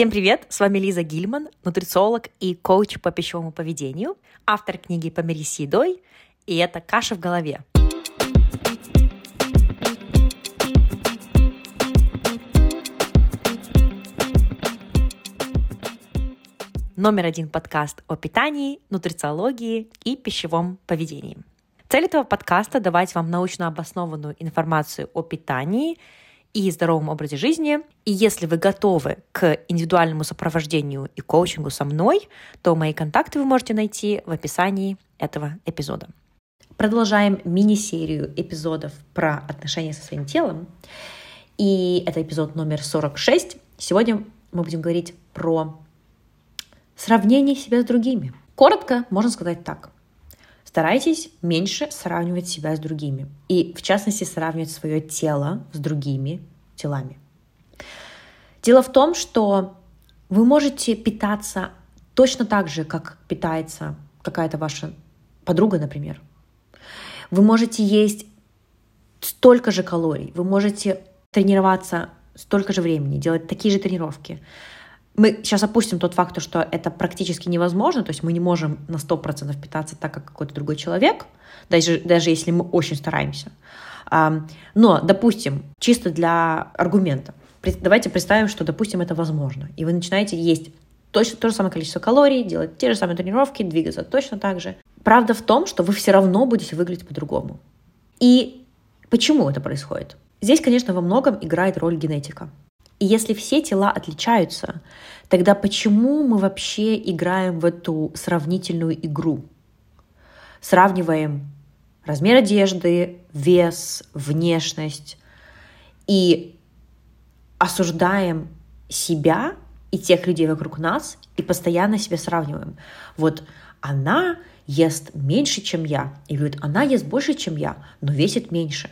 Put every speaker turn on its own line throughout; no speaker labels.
Всем привет! С вами Лиза Гильман, нутрициолог и коуч по пищевому поведению, автор книги «Помирись с едой», и это «Каша в голове». Номер один подкаст о питании, нутрициологии и пищевом поведении. Цель этого подкаста – давать вам научно обоснованную информацию о питании – и здоровом образе жизни. И если вы готовы к индивидуальному сопровождению и коучингу со мной, то мои контакты вы можете найти в описании этого эпизода. Продолжаем мини-серию эпизодов про отношения со своим телом. И это эпизод номер 46. Сегодня мы будем говорить про сравнение себя с другими. Коротко можно сказать так. Старайтесь меньше сравнивать себя с другими. И, в частности, сравнивать свое тело с другими телами. Дело в том, что вы можете питаться точно так же, как питается какая-то ваша подруга, например. Вы можете есть столько же калорий, вы можете тренироваться столько же времени, делать такие же тренировки мы сейчас опустим тот факт, что это практически невозможно, то есть мы не можем на 100% питаться так, как какой-то другой человек, даже, даже если мы очень стараемся. Но, допустим, чисто для аргумента, давайте представим, что, допустим, это возможно, и вы начинаете есть точно то же самое количество калорий, делать те же самые тренировки, двигаться точно так же. Правда в том, что вы все равно будете выглядеть по-другому. И почему это происходит? Здесь, конечно, во многом играет роль генетика. И если все тела отличаются, тогда почему мы вообще играем в эту сравнительную игру? Сравниваем размер одежды, вес, внешность и осуждаем себя и тех людей вокруг нас и постоянно себя сравниваем. Вот она ест меньше, чем я, и говорит, она ест больше, чем я, но весит меньше.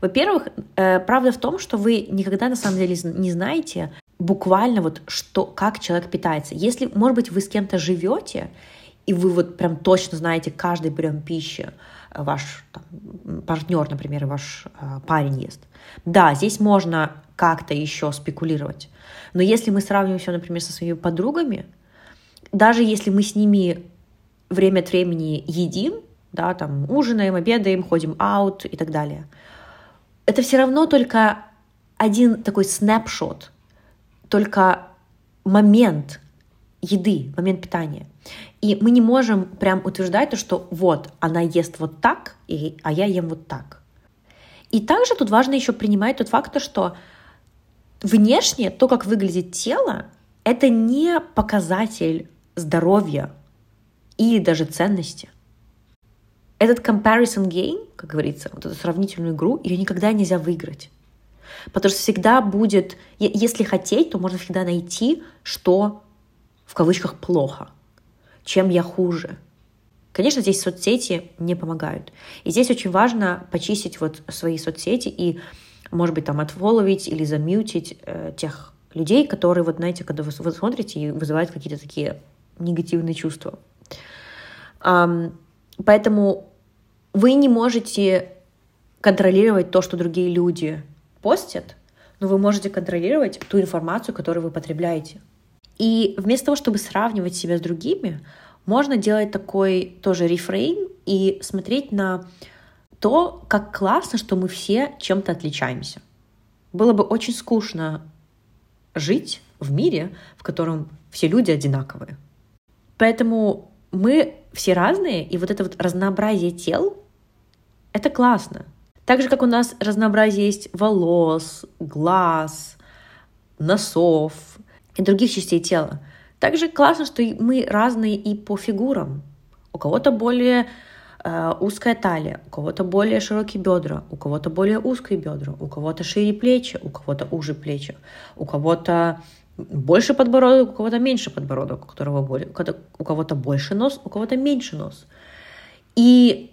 Во-первых, э, правда в том, что вы никогда на самом деле не знаете буквально вот что, как человек питается. Если, может быть, вы с кем-то живете, и вы вот прям точно знаете каждый прием пищи, э, ваш там, партнер, например, ваш э, парень ест. Да, здесь можно как-то еще спекулировать. Но если мы сравниваем все, например, со своими подругами, даже если мы с ними время от времени едим, да, там ужинаем, обедаем, ходим аут и так далее – это все равно только один такой снапшот, только момент еды, момент питания. И мы не можем прям утверждать то, что вот, она ест вот так, и, а я ем вот так. И также тут важно еще принимать тот факт, что внешне то, как выглядит тело, это не показатель здоровья или даже ценности этот comparison game, как говорится, вот эту сравнительную игру, ее никогда нельзя выиграть. Потому что всегда будет, если хотеть, то можно всегда найти, что в кавычках плохо, чем я хуже. Конечно, здесь соцсети не помогают. И здесь очень важно почистить вот свои соцсети и, может быть, там отфоловить или замьютить э, тех людей, которые, вот знаете, когда вы, вы смотрите и вызывают какие-то такие негативные чувства. Um, поэтому вы не можете контролировать то, что другие люди постят, но вы можете контролировать ту информацию, которую вы потребляете. И вместо того, чтобы сравнивать себя с другими, можно делать такой тоже рефрейм и смотреть на то, как классно, что мы все чем-то отличаемся. Было бы очень скучно жить в мире, в котором все люди одинаковые. Поэтому мы все разные, и вот это вот разнообразие тел это классно. Так же, как у нас разнообразие есть волос, глаз, носов и других частей тела. Также классно, что мы разные и по фигурам. У кого-то более э, узкая талия, у кого-то более широкие бедра, у кого-то более узкие бедра, у кого-то шире плечи, у кого-то уже плечи, у кого-то больше подбородок, у кого-то меньше подбородок, у, которого более, у кого-то больше нос, у кого-то меньше нос. И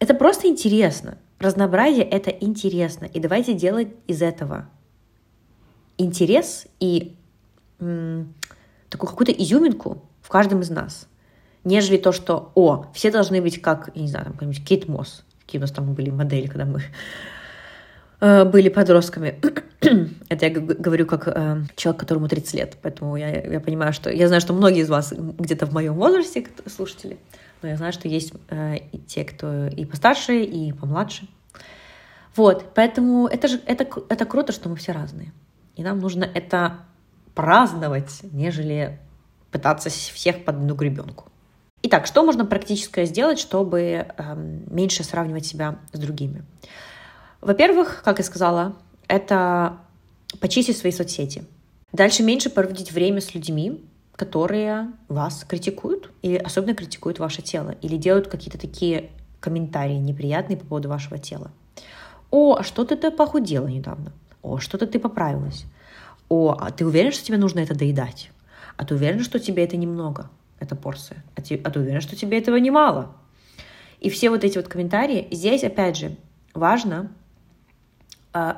это просто интересно. Разнообразие — это интересно. И давайте делать из этого интерес и м, такую какую-то изюминку в каждом из нас. Нежели то, что, о, все должны быть как, я не знаю, там какой-нибудь Кейт Мосс. Какие у нас там были модели, когда мы были подростками. Это я говорю как э, человек, которому 30 лет, поэтому я, я понимаю, что... Я знаю, что многие из вас где-то в моем возрасте, слушатели, но я знаю, что есть э, и те, кто и постарше, и помладше. Вот, поэтому это же это, это круто, что мы все разные. И нам нужно это праздновать, нежели пытаться всех под одну гребенку. Итак, что можно практическое сделать, чтобы э, меньше сравнивать себя с другими? Во-первых, как я сказала, это почистить свои соцсети. Дальше меньше проводить время с людьми, которые вас критикуют или особенно критикуют ваше тело или делают какие-то такие комментарии неприятные по поводу вашего тела. О, а что ты, похудела недавно? О, что-то ты поправилась. О, а ты уверен, что тебе нужно это доедать? А ты уверен, что тебе это немного, эта порция? А ты, а ты уверен, что тебе этого немало? И все вот эти вот комментарии, здесь, опять же, важно,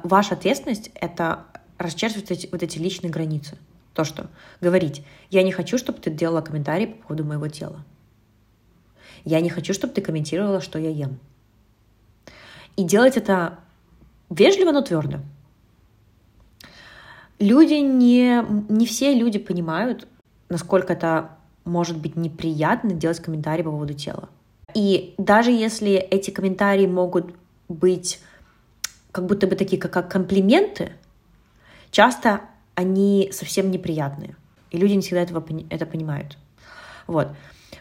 ваша ответственность — это расчерчивать эти, вот эти личные границы. То, что говорить, я не хочу, чтобы ты делала комментарии по поводу моего тела. Я не хочу, чтобы ты комментировала, что я ем. И делать это вежливо, но твердо. Люди не, не все люди понимают, насколько это может быть неприятно делать комментарии по поводу тела. И даже если эти комментарии могут быть как будто бы такие, как, комплименты, часто они совсем неприятные. И люди не всегда этого, это понимают. Вот.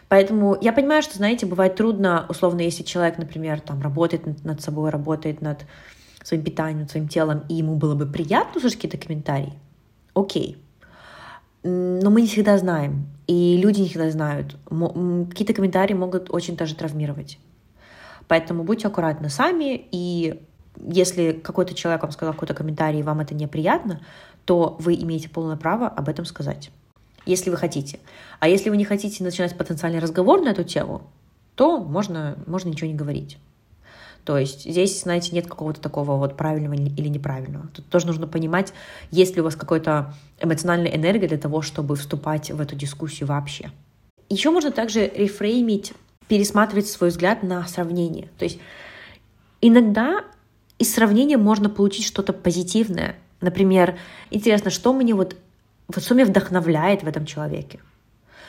Поэтому я понимаю, что, знаете, бывает трудно, условно, если человек, например, там работает над собой, работает над своим питанием, над своим телом, и ему было бы приятно услышать какие-то комментарии, окей. Но мы не всегда знаем, и люди не всегда знают. Какие-то комментарии могут очень даже травмировать. Поэтому будьте аккуратны сами, и если какой-то человек вам сказал какой-то комментарий, и вам это неприятно, то вы имеете полное право об этом сказать, если вы хотите. А если вы не хотите начинать потенциальный разговор на эту тему, то можно, можно ничего не говорить. То есть здесь, знаете, нет какого-то такого вот правильного или неправильного. Тут тоже нужно понимать, есть ли у вас какая-то эмоциональная энергия для того, чтобы вступать в эту дискуссию вообще. Еще можно также рефреймить, пересматривать свой взгляд на сравнение. То есть иногда из сравнения можно получить что-то позитивное, Например, интересно, что мне вот, вот что меня вдохновляет в этом человеке?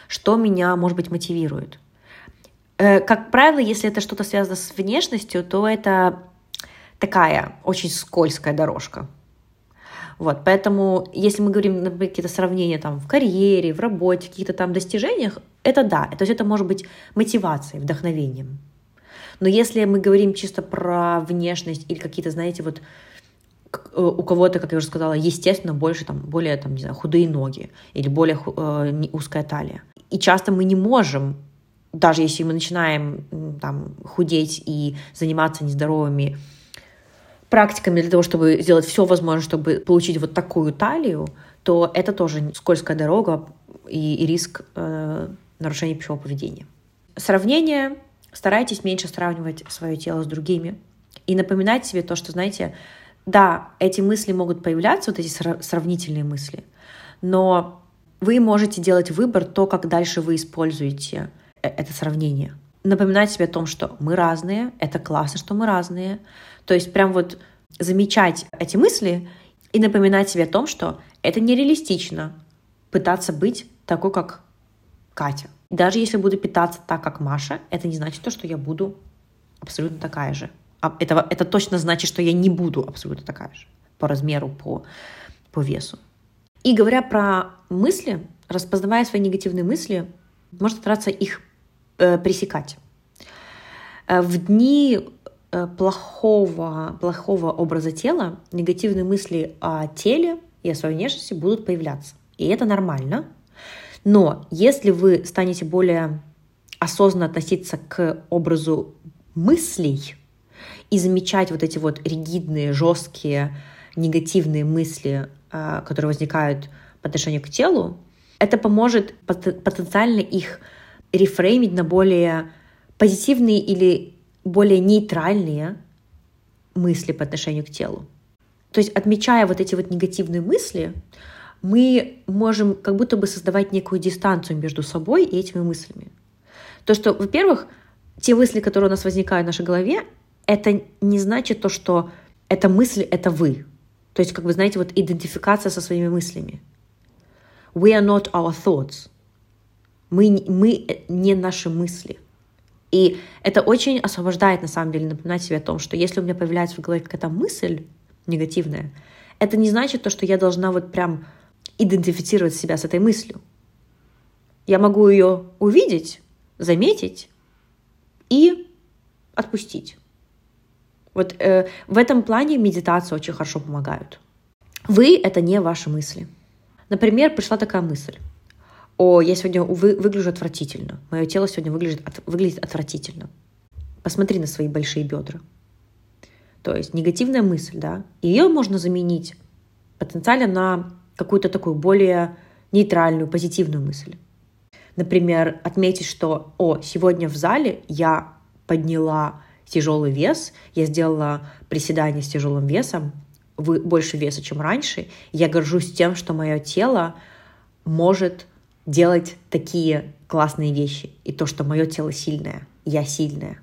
Что меня, может быть, мотивирует? Э, как правило, если это что-то связано с внешностью, то это такая очень скользкая дорожка. Вот, поэтому, если мы говорим, например, какие-то сравнения там в карьере, в работе, каких-то там достижениях, это да, то есть это может быть мотивацией, вдохновением. Но если мы говорим чисто про внешность или какие-то, знаете, вот Э, у кого-то, как я уже сказала, естественно, больше там, более там, не знаю, худые ноги или более э, узкая талия. И часто мы не можем, даже если мы начинаем там, худеть и заниматься нездоровыми практиками для того, чтобы сделать все возможное, чтобы получить вот такую талию, то это тоже скользкая дорога и, и риск э, нарушения пищевого поведения. Сравнение. Старайтесь меньше сравнивать свое тело с другими и напоминать себе то, что, знаете, да, эти мысли могут появляться, вот эти сравнительные мысли, но вы можете делать выбор то, как дальше вы используете э, это сравнение. Напоминать себе о том, что мы разные, это классно, что мы разные. То есть прям вот замечать эти мысли и напоминать себе о том, что это нереалистично пытаться быть такой, как Катя. Даже если буду питаться так, как Маша, это не значит то, что я буду абсолютно такая же. А это, это точно значит, что я не буду абсолютно такая же по размеру, по, по весу. И говоря про мысли, распознавая свои негативные мысли, можно стараться их э, пресекать. Э, в дни э, плохого, плохого образа тела негативные мысли о теле и о своей внешности будут появляться. И это нормально. Но если вы станете более осознанно относиться к образу мыслей, и замечать вот эти вот ригидные, жесткие, негативные мысли, а, которые возникают по отношению к телу, это поможет потенциально их рефреймить на более позитивные или более нейтральные мысли по отношению к телу. То есть, отмечая вот эти вот негативные мысли, мы можем как будто бы создавать некую дистанцию между собой и этими мыслями. То, что, во-первых, те мысли, которые у нас возникают в нашей голове, это не значит то, что эта мысль — это вы. То есть, как вы знаете, вот идентификация со своими мыслями. We are not our thoughts. Мы, мы не наши мысли. И это очень освобождает, на самом деле, напоминать себе о том, что если у меня появляется в голове какая-то мысль негативная, это не значит то, что я должна вот прям идентифицировать себя с этой мыслью. Я могу ее увидеть, заметить и отпустить. Вот э, в этом плане медитация очень хорошо помогают. Вы — это не ваши мысли. Например, пришла такая мысль. О, я сегодня вы, выгляжу отвратительно. Мое тело сегодня выглядит, от, выглядит отвратительно. Посмотри на свои большие бедра. То есть негативная мысль, да, ее можно заменить потенциально на какую-то такую более нейтральную, позитивную мысль. Например, отметить, что, о, сегодня в зале я подняла тяжелый вес, я сделала приседание с тяжелым весом, больше веса, чем раньше. Я горжусь тем, что мое тело может делать такие классные вещи. И то, что мое тело сильное, я сильная.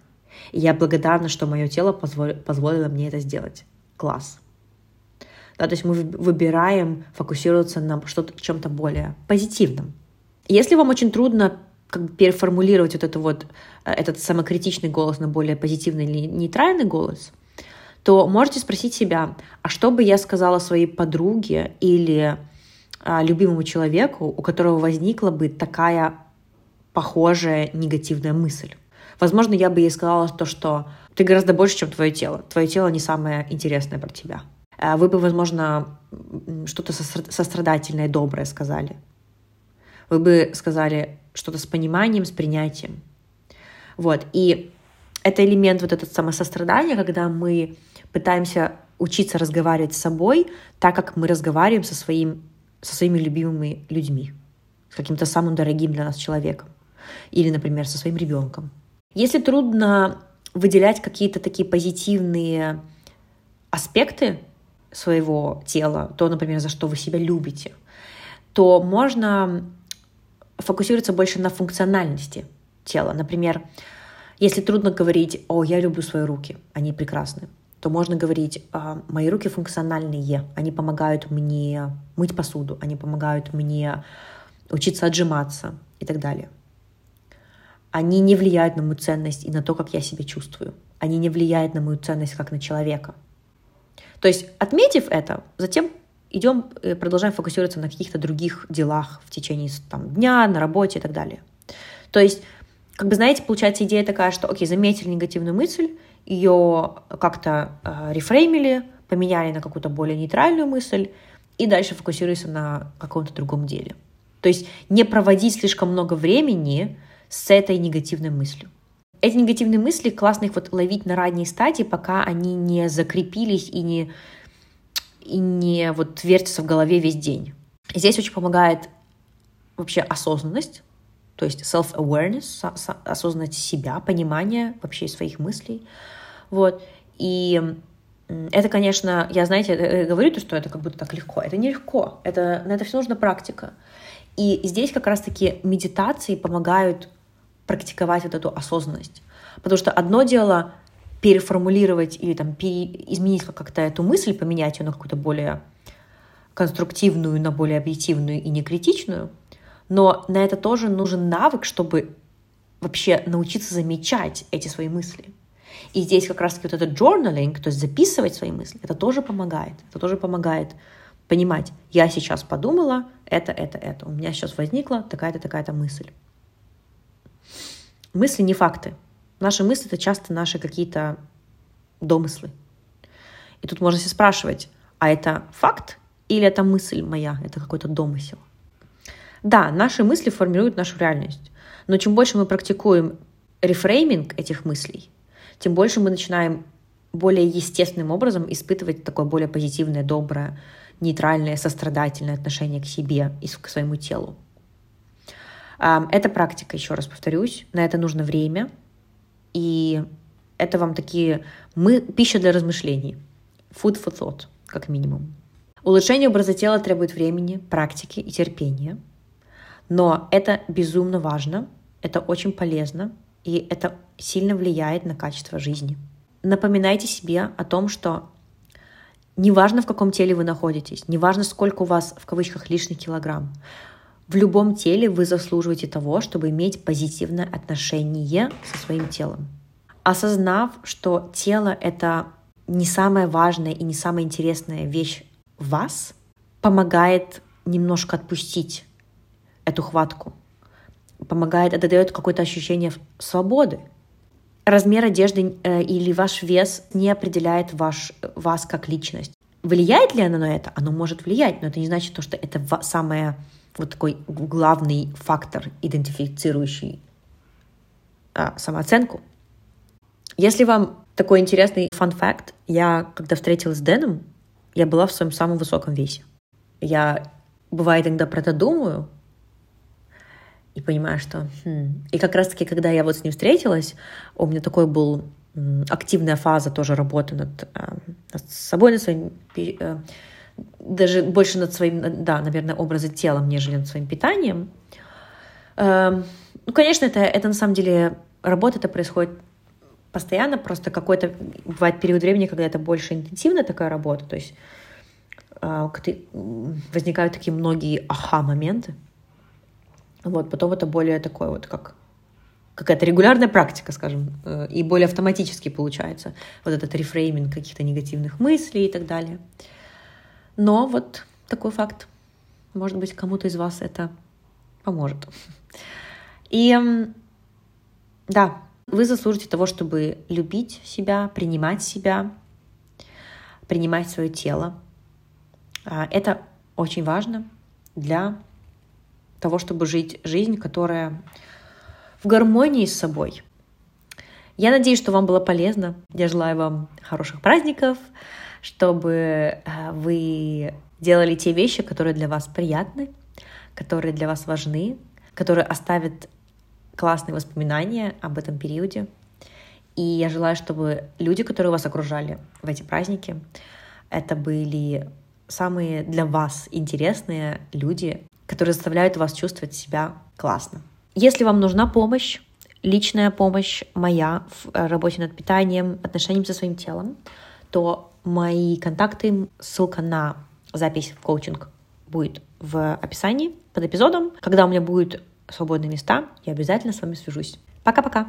И я благодарна, что мое тело позволило мне это сделать. Класс. Да, то есть мы выбираем фокусироваться на что-то, чем-то более позитивном. Если вам очень трудно как бы переформулировать вот это вот, э, этот самокритичный голос на более позитивный или нейтральный голос, то можете спросить себя, а что бы я сказала своей подруге или а, любимому человеку, у которого возникла бы такая похожая негативная мысль. Возможно, я бы ей сказала то, что ты гораздо больше, чем твое тело. Твое тело не самое интересное про тебя. А вы бы, возможно, что-то сострадательное, доброе сказали. Вы бы сказали что-то с пониманием, с принятием. Вот. И это элемент вот этот самосострадания, когда мы пытаемся учиться разговаривать с собой так, как мы разговариваем со своим со своими любимыми людьми, с каким-то самым дорогим для нас человеком. Или, например, со своим ребенком. Если трудно выделять какие-то такие позитивные аспекты своего тела, то, например, за что вы себя любите, то можно фокусироваться больше на функциональности тела. Например, если трудно говорить «О, я люблю свои руки, они прекрасны», то можно говорить, «А, мои руки функциональные, они помогают мне мыть посуду, они помогают мне учиться отжиматься и так далее. Они не влияют на мою ценность и на то, как я себя чувствую. Они не влияют на мою ценность как на человека. То есть, отметив это, затем идем, э, продолжаем фокусироваться на каких-то других делах в течение там, дня, на работе и так далее. То есть, как бы, знаете, получается идея такая, что, окей, заметили негативную мысль, ее как-то э, рефреймили, поменяли на какую-то более нейтральную мысль и дальше фокусируйся на каком-то другом деле. То есть не проводить слишком много времени с этой негативной мыслью. Эти негативные мысли, классно их вот ловить на ранней стадии, пока они не закрепились и не, и не вот вертятся в голове весь день. Здесь очень помогает вообще осознанность, то есть self-awareness, осознанность себя, понимание вообще своих мыслей. Вот. И это, конечно, я, знаете, э, э, говорю то, что это как будто так легко. Это нелегко. Это, на это все нужна практика. И здесь как раз-таки медитации помогают практиковать вот эту осознанность. Потому что одно дело переформулировать или там пере... изменить как-то эту мысль, поменять ее на какую-то более конструктивную, на более объективную и не критичную, но на это тоже нужен навык, чтобы вообще научиться замечать эти свои мысли. И здесь как раз-таки вот этот journaling, то есть записывать свои мысли, это тоже помогает. Это тоже помогает понимать, я сейчас подумала, это, это, это. У меня сейчас возникла такая-то, такая-то мысль. Мысли не факты. Наши мысли — это часто наши какие-то домыслы. И тут можно себе спрашивать, а это факт или это мысль моя, это какой-то домысел? Да, наши мысли формируют нашу реальность. Но чем больше мы практикуем рефрейминг этих мыслей, тем больше мы начинаем более естественным образом испытывать такое более позитивное, доброе, нейтральное, сострадательное отношение к себе и к своему телу. Это практика, еще раз повторюсь, на это нужно время, и это вам такие мы, пища для размышлений, food for thought, как минимум. Улучшение образа тела требует времени, практики и терпения, но это безумно важно, это очень полезно, и это сильно влияет на качество жизни. Напоминайте себе о том, что Неважно, в каком теле вы находитесь, неважно, сколько у вас в кавычках лишних килограмм. В любом теле вы заслуживаете того, чтобы иметь позитивное отношение со своим телом. Осознав, что тело — это не самая важная и не самая интересная вещь в вас, помогает немножко отпустить эту хватку. Помогает, это дает какое-то ощущение свободы. Размер одежды э, или ваш вес не определяет ваш, вас как личность. Влияет ли оно на это? Оно может влиять, но это не значит, то, что это самое вот такой главный фактор, идентифицирующий а, самооценку. Если вам такой интересный фан-факт, я, когда встретилась с Дэном, я была в своем самом высоком весе. Я, бывает, иногда про это думаю, и понимаю, что... Хм. И как раз-таки, когда я вот с ним встретилась, у меня такой был активная фаза тоже работы над, э, над собой, над своим э, даже больше над своим, да, наверное, образом телом, нежели над своим питанием. Эм, ну, конечно, это, это на самом деле работа, это происходит постоянно, просто какой-то бывает период времени, когда это больше интенсивная такая работа, то есть э, возникают такие многие аха-моменты, вот, потом это более такое вот как какая-то регулярная практика, скажем, э, и более автоматически получается вот этот рефрейминг каких-то негативных мыслей и так далее. Но вот такой факт. Может быть, кому-то из вас это поможет. И да, вы заслужите того, чтобы любить себя, принимать себя, принимать свое тело. А, это очень важно для того, чтобы жить жизнь, которая в гармонии с собой. Я надеюсь, что вам было полезно. Я желаю вам хороших праздников, чтобы э, вы делали те вещи, которые для вас приятны, которые для вас важны, которые оставят классные воспоминания об этом периоде. И я желаю, чтобы люди, которые вас окружали в эти праздники, это были самые для вас интересные люди, которые заставляют вас чувствовать себя классно. Если вам нужна помощь, личная помощь моя в работе над питанием, отношением со своим телом, то Мои контакты, ссылка на запись в коучинг будет в описании под эпизодом. Когда у меня будут свободные места, я обязательно с вами свяжусь. Пока-пока!